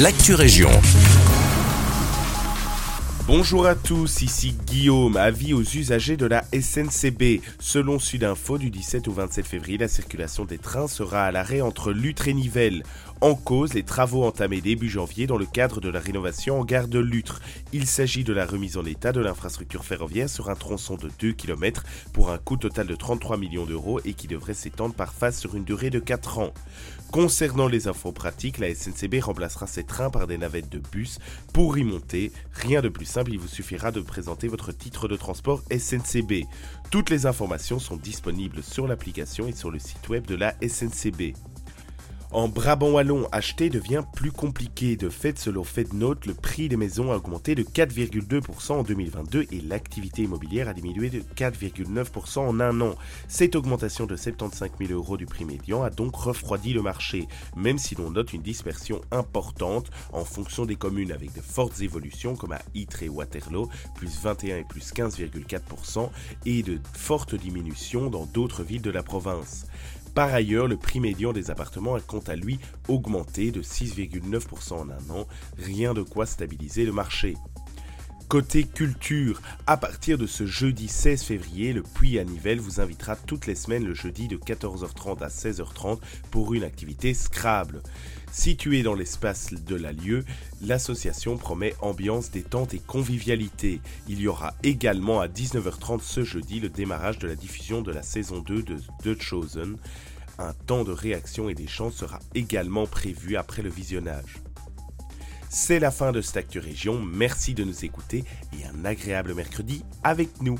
l'actu région. Bonjour à tous, ici Guillaume, avis aux usagers de la SNCB. Selon Sudinfo, du 17 au 27 février, la circulation des trains sera à l'arrêt entre Lutre et Nivelles. En cause, les travaux entamés début janvier dans le cadre de la rénovation en gare de Lutre. Il s'agit de la remise en état de l'infrastructure ferroviaire sur un tronçon de 2 km pour un coût total de 33 millions d'euros et qui devrait s'étendre par phase sur une durée de 4 ans. Concernant les infos pratiques, la SNCB remplacera ses trains par des navettes de bus. Pour y monter, rien de plus simple, il vous suffira de présenter votre titre de transport SNCB. Toutes les informations sont disponibles sur l'application et sur le site web de la SNCB. En Brabant Wallon, acheter devient plus compliqué. De fait, selon FedNote, le prix des maisons a augmenté de 4,2% en 2022 et l'activité immobilière a diminué de 4,9% en un an. Cette augmentation de 75 000 euros du prix médian a donc refroidi le marché, même si l'on note une dispersion importante en fonction des communes avec de fortes évolutions comme à Ytre et Waterloo, plus 21 et plus 15,4%, et de fortes diminutions dans d'autres villes de la province. Par ailleurs, le prix médian des appartements a quant à lui augmenté de 6,9% en un an, rien de quoi stabiliser le marché. Côté culture, à partir de ce jeudi 16 février, le Puy à Nivelles vous invitera toutes les semaines le jeudi de 14h30 à 16h30 pour une activité Scrabble. Située dans l'espace de la lieu, l'association promet ambiance, détente et convivialité. Il y aura également à 19h30 ce jeudi le démarrage de la diffusion de la saison 2 de The Chosen. Un temps de réaction et d'échange sera également prévu après le visionnage. C'est la fin de cette merci de nous écouter et un agréable mercredi avec nous.